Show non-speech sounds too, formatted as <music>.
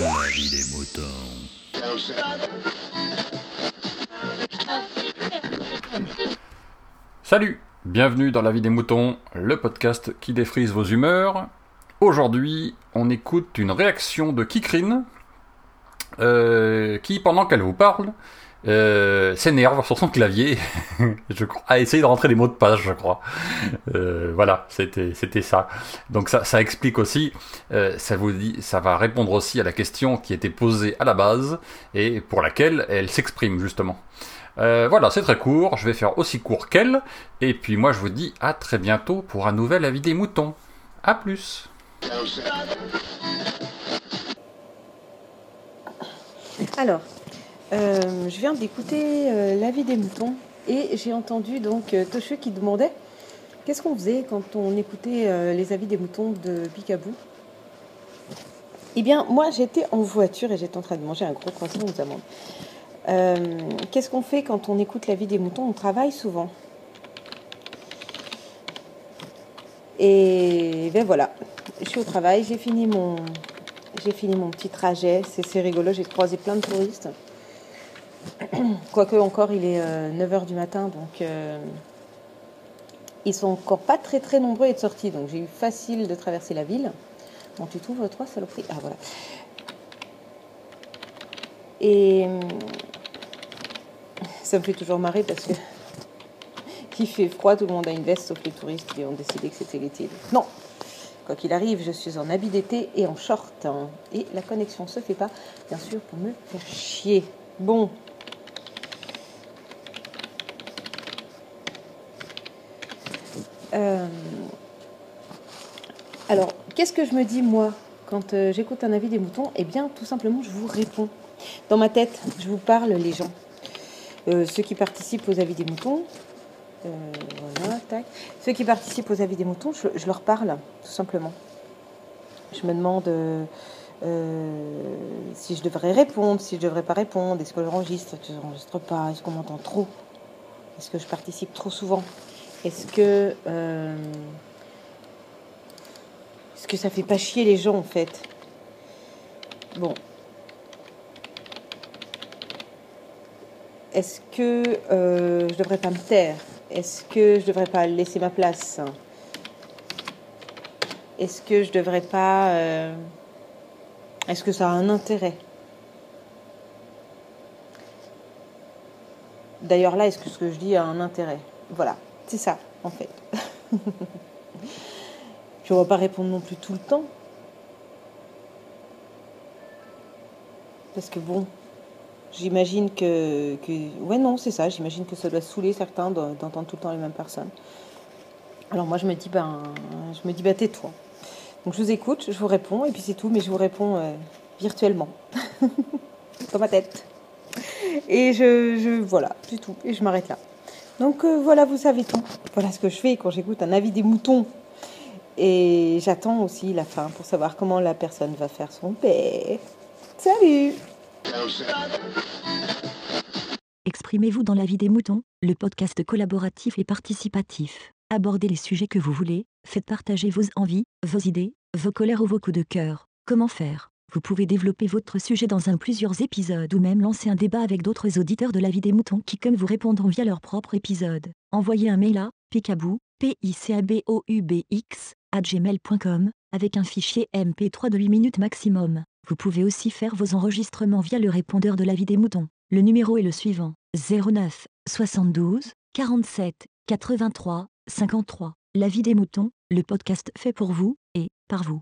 La vie des moutons. Salut, bienvenue dans La vie des moutons, le podcast qui défrise vos humeurs. Aujourd'hui, on écoute une réaction de Kikrine, euh, qui, pendant qu'elle vous parle, euh, s'énerve sur son clavier, <laughs> je crois, a essayé de rentrer des mots de passe, je crois. Euh, voilà, c'était c'était ça. Donc ça, explique aussi, euh, ça vous dit, ça va répondre aussi à la question qui était posée à la base et pour laquelle elle s'exprime justement. Euh, voilà, c'est très court, je vais faire aussi court qu'elle, et puis moi je vous dis à très bientôt pour un nouvel avis des moutons. A plus Alors, euh, je viens d'écouter euh, l'avis des moutons et j'ai entendu donc euh, qui demandait qu'est-ce qu'on faisait quand on écoutait euh, les avis des moutons de Picaboo. Eh bien, moi j'étais en voiture et j'étais en train de manger un gros croissant aux amandes. Euh, qu'est-ce qu'on fait quand on écoute l'avis des moutons? On travaille souvent. Et ben voilà, je suis au travail, j'ai fini mon, j'ai fini mon petit trajet, c'est c'est rigolo, j'ai croisé plein de touristes. <clears throat> Quoique encore, il est 9h du matin, donc euh, ils sont encore pas très très nombreux à être sortis, donc j'ai eu facile de traverser la ville. Bon, tu trouves trois saloperies Ah voilà. Et euh, ça me fait toujours marrer parce que <laughs> il fait froid, tout le monde a une veste sauf les touristes qui ont décidé que c'était l'été. Non, Quoi qu'il arrive, je suis en habit d'été et en short. hein. Et la connexion se fait pas, bien sûr, pour me faire chier. Bon. Euh, Alors, qu'est-ce que je me dis, moi, quand euh, j'écoute un avis des moutons? Eh bien, tout simplement, je vous réponds. Dans ma tête, je vous parle, les gens. Euh, ceux qui participent aux avis des moutons, voilà, tac. Ceux qui participent aux avis des moutons, je, leur parle, tout simplement. Je me demande si je devrais répondre, si je devrais pas répondre, est-ce que j'enregistre, est-ce que je n'enregistre pas, est-ce qu'on m'entend trop, est-ce que je participe trop souvent, est-ce que euh, est-ce que ça fait pas chier les gens en fait? Bon. Est-ce que euh, je devrais pas me taire? Est-ce que je devrais pas laisser ma place? Est-ce que je devrais pas euh, Est-ce que ça a un intérêt? D'ailleurs là, est-ce que ce que je dis a un intérêt? Voilà, c'est ça en fait. <laughs> Je ne vais pas répondre non plus tout le temps. Parce que bon, j'imagine que. Ouais, non, c'est ça. J'imagine que ça doit saouler certains de- d'entendre tout le temps les mêmes personnes. Alors moi, je me dis, ben, je me dis, ben, tais-toi. Donc je vous écoute, je vous réponds, et puis c'est tout, mais je vous réponds euh, virtuellement. <laughs> Dans ma tête. Et je, je voilà, c'est tout. Et je m'arrête là. Donc euh, voilà, vous savez tout. Voilà ce que je fais quand j'écoute un avis des moutons. Et j'attends aussi la fin pour savoir comment la personne va faire son paix. Salut Exprimez-vous dans la vie des moutons, le podcast collaboratif et participatif. Abordez les sujets que vous voulez, faites partager vos envies, vos idées, vos colères ou vos coups de cœur. Comment faire? Vous pouvez développer votre sujet dans un plusieurs épisodes ou même lancer un débat avec d'autres auditeurs de la vie des moutons qui comme vous répondront via leur propre épisode. Envoyez un mail à picaboo, p i c a b o u b x à gmail.com avec un fichier MP3 de 8 minutes maximum. Vous pouvez aussi faire vos enregistrements via le répondeur de la vie des moutons. Le numéro est le suivant 09 72 47 83 53. La vie des moutons, le podcast fait pour vous et par vous.